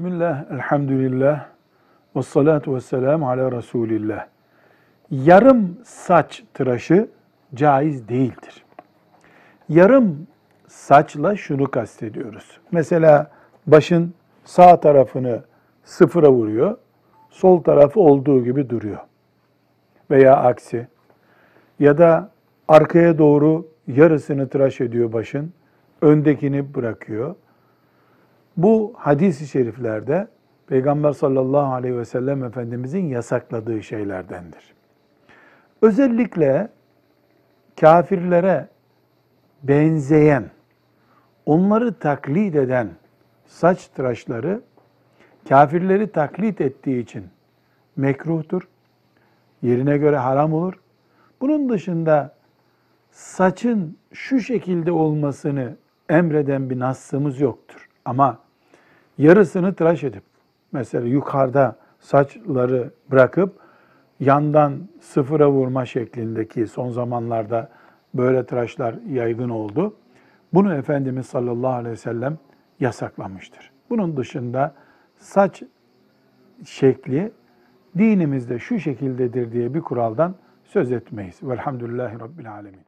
Bismillah, elhamdülillah, ve salatu ve selamu ala Resulillah. Yarım saç tıraşı caiz değildir. Yarım saçla şunu kastediyoruz. Mesela başın sağ tarafını sıfıra vuruyor, sol tarafı olduğu gibi duruyor. Veya aksi. Ya da arkaya doğru yarısını tıraş ediyor başın, öndekini bırakıyor. Bu hadis-i şeriflerde Peygamber sallallahu aleyhi ve sellem Efendimizin yasakladığı şeylerdendir. Özellikle kafirlere benzeyen, onları taklit eden saç tıraşları kafirleri taklit ettiği için mekruhtur. Yerine göre haram olur. Bunun dışında saçın şu şekilde olmasını emreden bir nassımız yoktur. Ama yarısını tıraş edip mesela yukarıda saçları bırakıp yandan sıfıra vurma şeklindeki son zamanlarda böyle tıraşlar yaygın oldu. Bunu Efendimiz sallallahu aleyhi ve sellem yasaklamıştır. Bunun dışında saç şekli dinimizde şu şekildedir diye bir kuraldan söz etmeyiz. Velhamdülillahi Rabbil Alemin.